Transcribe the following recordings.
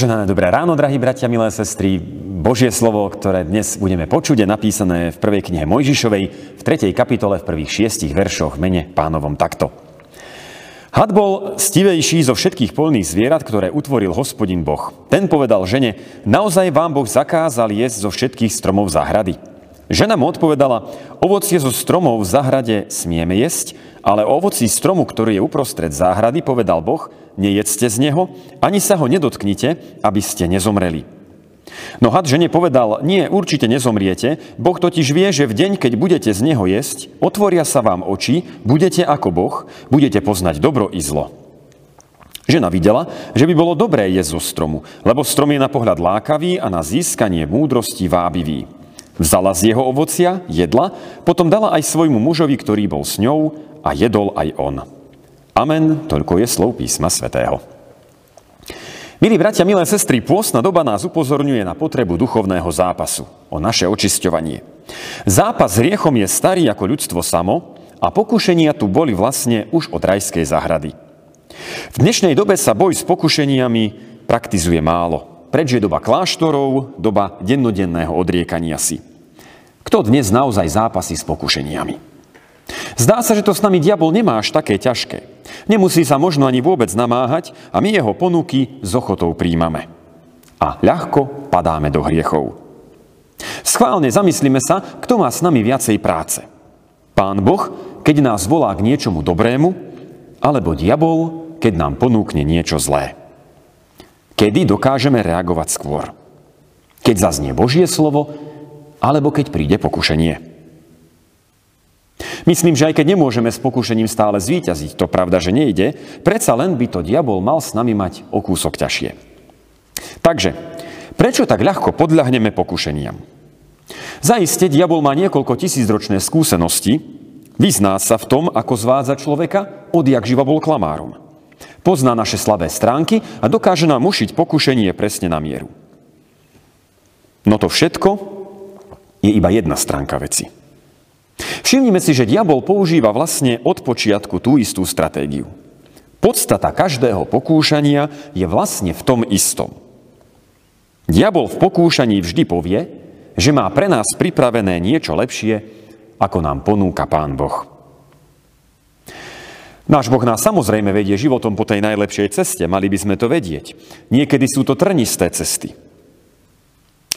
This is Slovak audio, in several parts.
Poženané dobré ráno, drahí bratia, milé sestry. Božie slovo, ktoré dnes budeme počuť, je napísané v prvej knihe Mojžišovej, v 3. kapitole, v prvých šiestich veršoch, mene pánovom takto. Had bol stivejší zo všetkých polných zvierat, ktoré utvoril hospodin Boh. Ten povedal žene, naozaj vám Boh zakázal jesť zo všetkých stromov záhrady. Žena mu odpovedala, ovocie zo stromov v záhrade smieme jesť, ale o ovoci stromu, ktorý je uprostred záhrady, povedal Boh, nejedzte z neho, ani sa ho nedotknite, aby ste nezomreli. No had žene povedal, nie, určite nezomriete, Boh totiž vie, že v deň, keď budete z neho jesť, otvoria sa vám oči, budete ako Boh, budete poznať dobro i zlo. Žena videla, že by bolo dobré jesť zo stromu, lebo strom je na pohľad lákavý a na získanie múdrosti vábivý. Vzala z jeho ovocia, jedla, potom dala aj svojmu mužovi, ktorý bol s ňou a jedol aj on. Amen, toľko je slov písma svätého. Milí bratia, milé sestry, pôstna doba nás upozorňuje na potrebu duchovného zápasu, o naše očisťovanie. Zápas s riechom je starý ako ľudstvo samo a pokušenia tu boli vlastne už od rajskej záhrady. V dnešnej dobe sa boj s pokušeniami praktizuje málo. Preč je doba kláštorov, doba dennodenného odriekania si. Kto dnes naozaj zápasí s pokušeniami? Zdá sa, že to s nami diabol nemá až také ťažké. Nemusí sa možno ani vôbec namáhať a my jeho ponuky s ochotou príjmame. A ľahko padáme do hriechov. Schválne zamyslíme sa, kto má s nami viacej práce. Pán Boh, keď nás volá k niečomu dobrému, alebo diabol, keď nám ponúkne niečo zlé. Kedy dokážeme reagovať skôr? Keď zaznie Božie slovo, alebo keď príde pokušenie. Myslím, že aj keď nemôžeme s pokušením stále zvíťaziť, to pravda, že nejde, predsa len by to diabol mal s nami mať o kúsok ťažšie. Takže, prečo tak ľahko podľahneme pokušeniam? Zaiste, diabol má niekoľko tisícročné skúsenosti, vyzná sa v tom, ako zvádza človeka, odjak živa bol klamárom. Pozná naše slabé stránky a dokáže nám ušiť pokušenie presne na mieru. No to všetko je iba jedna stránka veci. Všimnime si, že diabol používa vlastne od počiatku tú istú stratégiu. Podstata každého pokúšania je vlastne v tom istom. Diabol v pokúšaní vždy povie, že má pre nás pripravené niečo lepšie, ako nám ponúka Pán Boh. Náš Boh nás samozrejme vedie životom po tej najlepšej ceste, mali by sme to vedieť. Niekedy sú to trnisté cesty.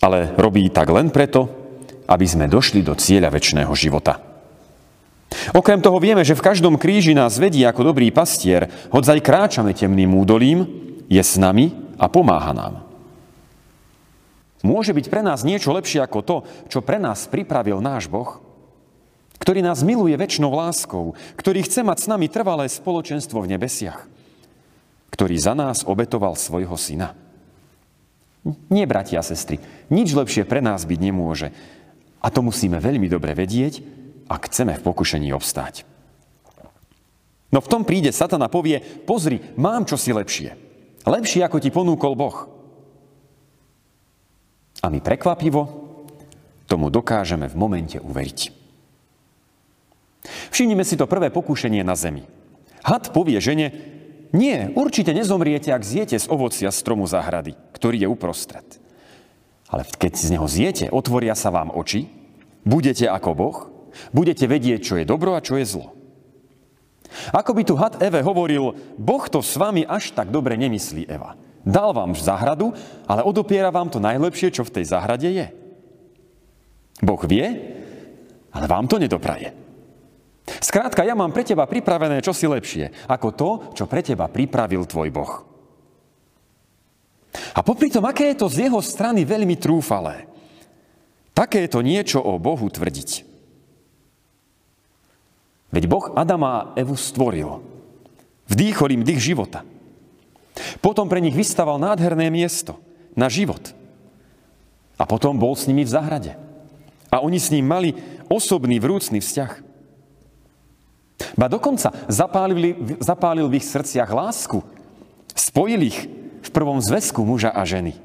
Ale robí tak len preto, aby sme došli do cieľa väčšného života. Okrem toho vieme, že v každom kríži nás vedí ako dobrý pastier, hoď aj kráčame temným údolím, je s nami a pomáha nám. Môže byť pre nás niečo lepšie ako to, čo pre nás pripravil náš Boh, ktorý nás miluje väčšnou láskou, ktorý chce mať s nami trvalé spoločenstvo v nebesiach, ktorý za nás obetoval svojho syna. Nie, bratia a sestry, nič lepšie pre nás byť nemôže, a to musíme veľmi dobre vedieť, ak chceme v pokušení obstáť. No v tom príde Satan a povie, pozri, mám čosi lepšie. Lepšie, ako ti ponúkol Boh. A my prekvapivo tomu dokážeme v momente uveriť. Všimnime si to prvé pokušenie na zemi. Had povie žene, nie, určite nezomriete, ak zjete z ovocia stromu zahrady, ktorý je uprostred. Ale keď z neho zjete, otvoria sa vám oči, budete ako Boh, budete vedieť, čo je dobro a čo je zlo. Ako by tu had Eve hovoril, Boh to s vami až tak dobre nemyslí, Eva. Dal vám záhradu, ale odopiera vám to najlepšie, čo v tej záhrade je. Boh vie, ale vám to nedopraje. Skrátka, ja mám pre teba pripravené čosi lepšie, ako to, čo pre teba pripravil tvoj Boh. A popri tom, aké je to z jeho strany veľmi trúfalé. Takéto niečo o Bohu tvrdiť. Veď Boh Adama a Evu stvoril. Vdýchol im dých života. Potom pre nich vystaval nádherné miesto na život. A potom bol s nimi v záhrade. A oni s ním mali osobný vrúcný vzťah. Ba dokonca zapálil, zapálil v ich srdciach lásku. Spojil ich prvom zväzku muža a ženy.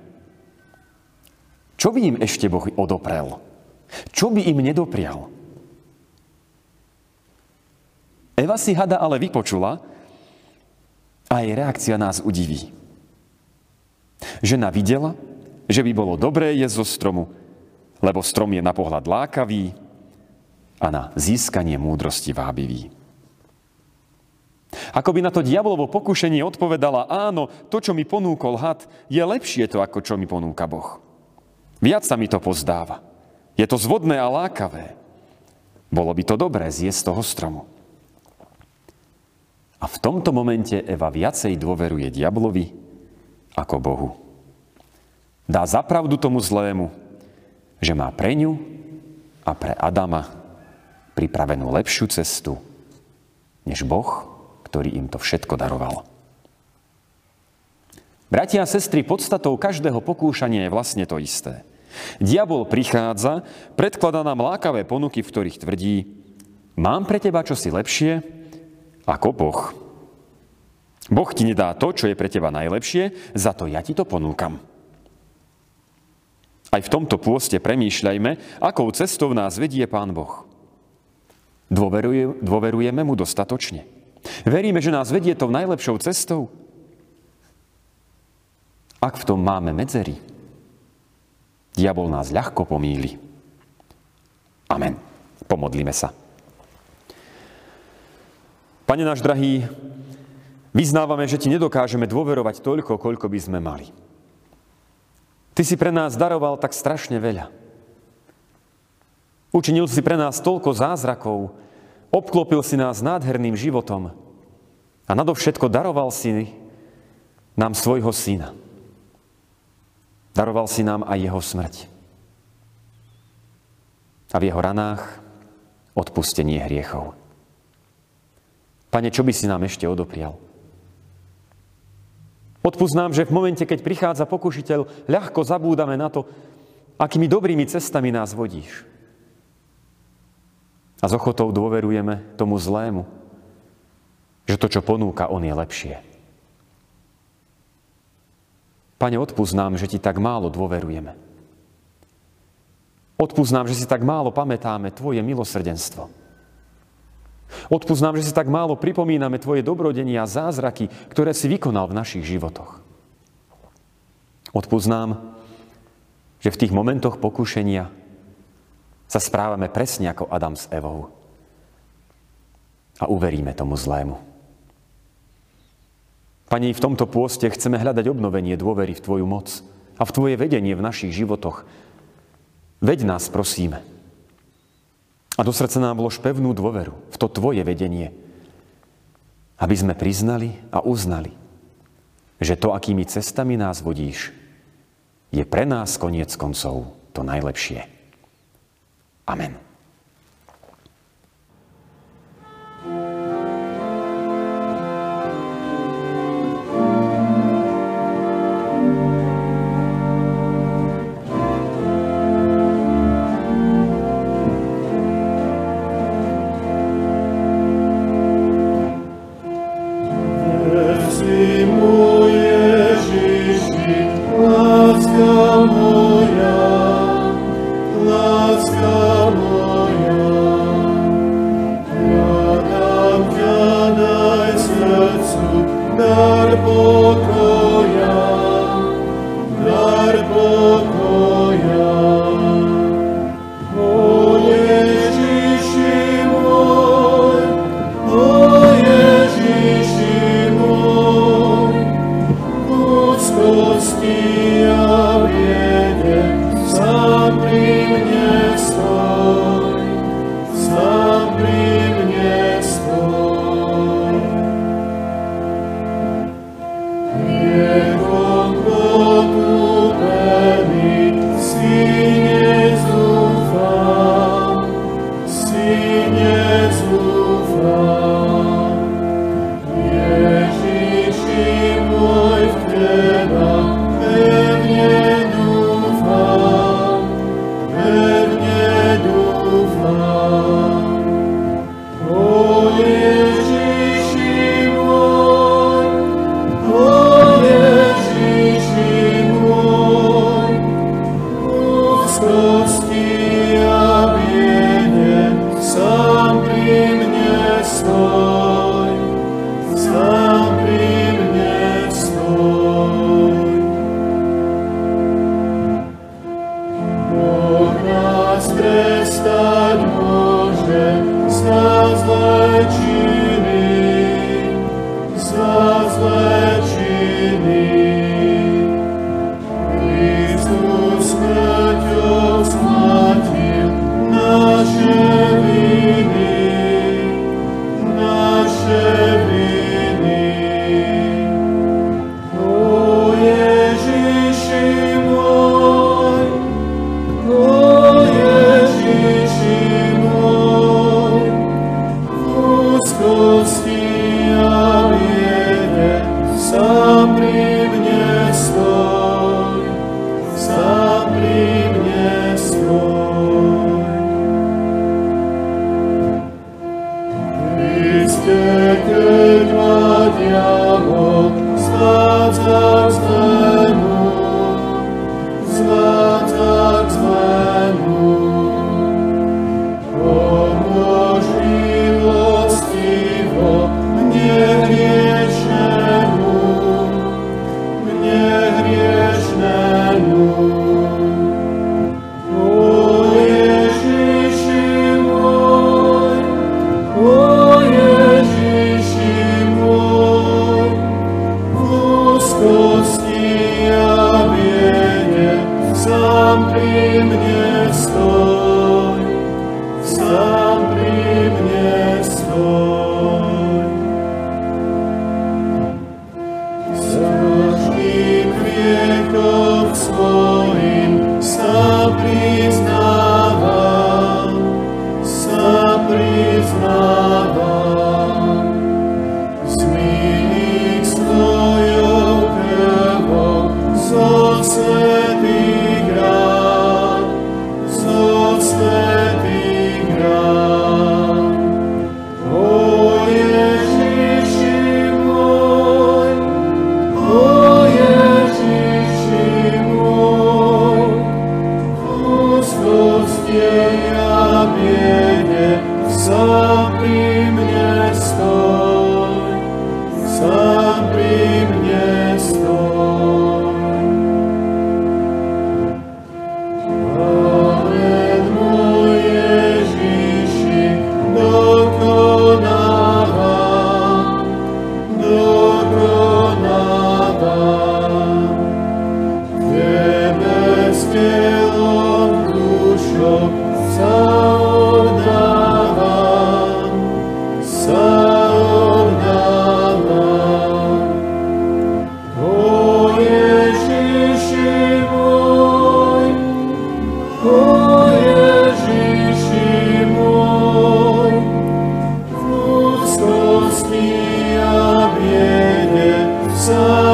Čo by im ešte Boh odoprel? Čo by im nedoprial? Eva si hada ale vypočula a jej reakcia nás udiví. Žena videla, že by bolo dobré jesť zo stromu, lebo strom je na pohľad lákavý a na získanie múdrosti vábivý. Ako by na to diabolovo pokušenie odpovedala, áno, to, čo mi ponúkol had, je lepšie to, ako čo mi ponúka Boh. Viac sa mi to pozdáva. Je to zvodné a lákavé. Bolo by to dobré zjesť toho stromu. A v tomto momente Eva viacej dôveruje diablovi ako Bohu. Dá zapravdu tomu zlému, že má pre ňu a pre Adama pripravenú lepšiu cestu, než Boh, ktorý im to všetko daroval. Bratia a sestry, podstatou každého pokúšania je vlastne to isté. Diabol prichádza, predkladá nám lákavé ponuky, v ktorých tvrdí, mám pre teba čosi lepšie ako Boh. Boh ti nedá to, čo je pre teba najlepšie, za to ja ti to ponúkam. Aj v tomto pôste premýšľajme, akou cestou nás vedie Pán Boh. Dôveruje, dôverujeme mu dostatočne. Veríme, že nás vedie tou najlepšou cestou. Ak v tom máme medzery, diabol nás ľahko pomíli. Amen. Pomodlíme sa. Pane náš drahý, vyznávame, že ti nedokážeme dôverovať toľko, koľko by sme mali. Ty si pre nás daroval tak strašne veľa. Učinil si pre nás toľko zázrakov, obklopil si nás nádherným životom a nadovšetko daroval si nám svojho syna. Daroval si nám aj jeho smrť. A v jeho ranách odpustenie hriechov. Pane, čo by si nám ešte odoprial? Odpust nám, že v momente, keď prichádza pokušiteľ, ľahko zabúdame na to, akými dobrými cestami nás vodíš. A s ochotou dôverujeme tomu zlému, že to, čo ponúka, on je lepšie. Pane, nám, že ti tak málo dôverujeme. Nám, že si tak málo pamätáme Tvoje milosrdenstvo. Nám, že si tak málo pripomíname Tvoje dobrodenia a zázraky, ktoré si vykonal v našich životoch. Nám, že v tých momentoch pokušenia sa správame presne ako Adam s Evou. A uveríme tomu zlému. Pani, v tomto pôste chceme hľadať obnovenie dôvery v Tvoju moc a v Tvoje vedenie v našich životoch. Veď nás, prosíme. A do srdca nám vlož pevnú dôveru v to Tvoje vedenie, aby sme priznali a uznali, že to, akými cestami nás vodíš, je pre nás koniec koncov to najlepšie. Amen. Unternehmen. you.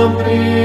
Come